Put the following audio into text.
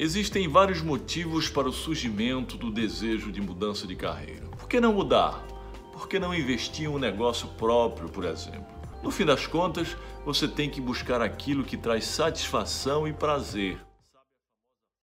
Existem vários motivos para o surgimento do desejo de mudança de carreira. Por que não mudar? Por que não investir em um negócio próprio, por exemplo? No fim das contas, você tem que buscar aquilo que traz satisfação e prazer.